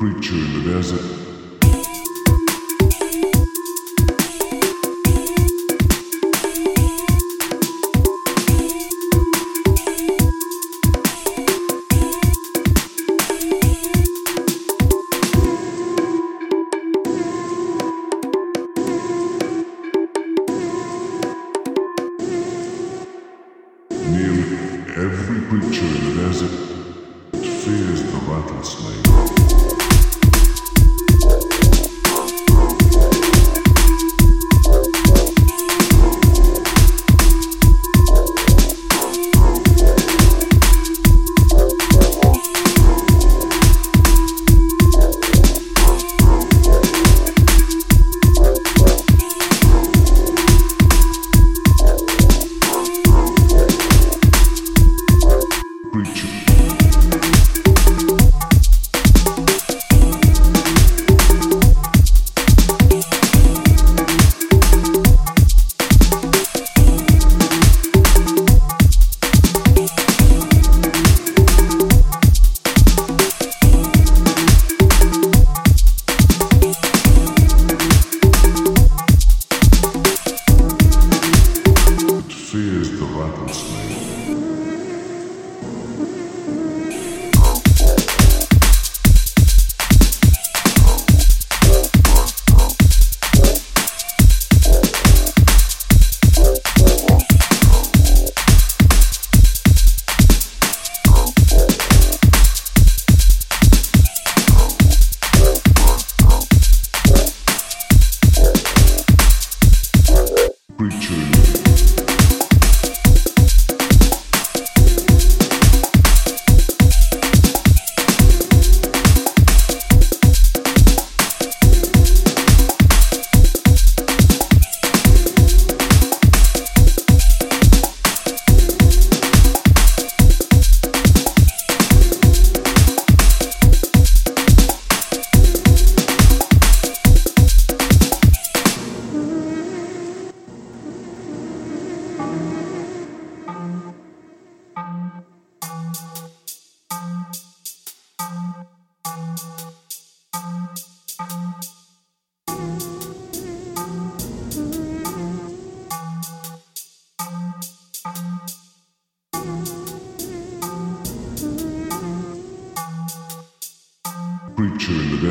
Preacher in the desert. every creature in the desert fears the rattlesnake.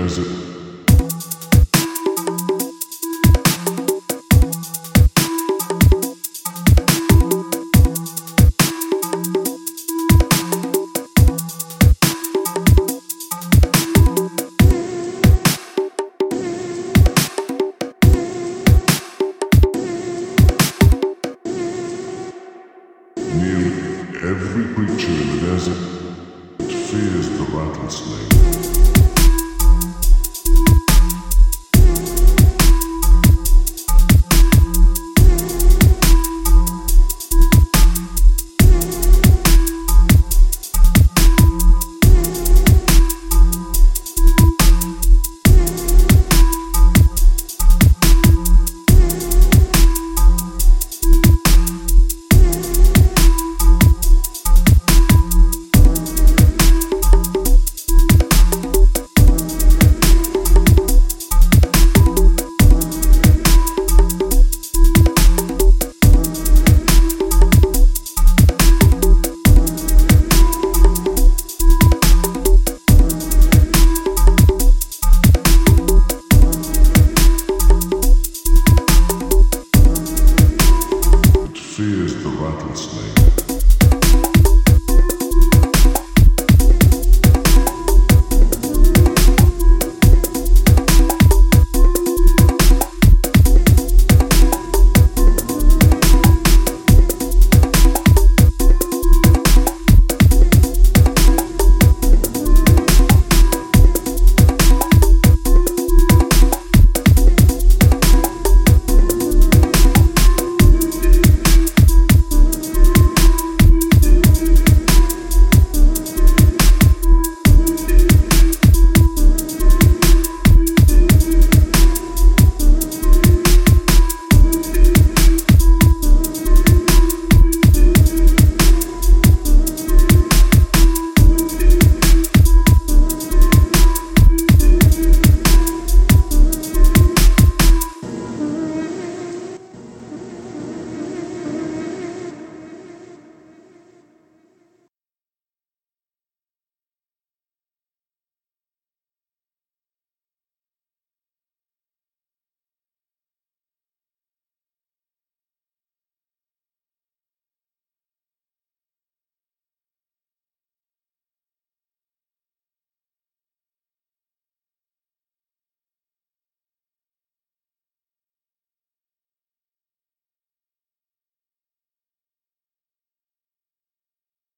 music. every creature in the desert that fears the rattlesnake.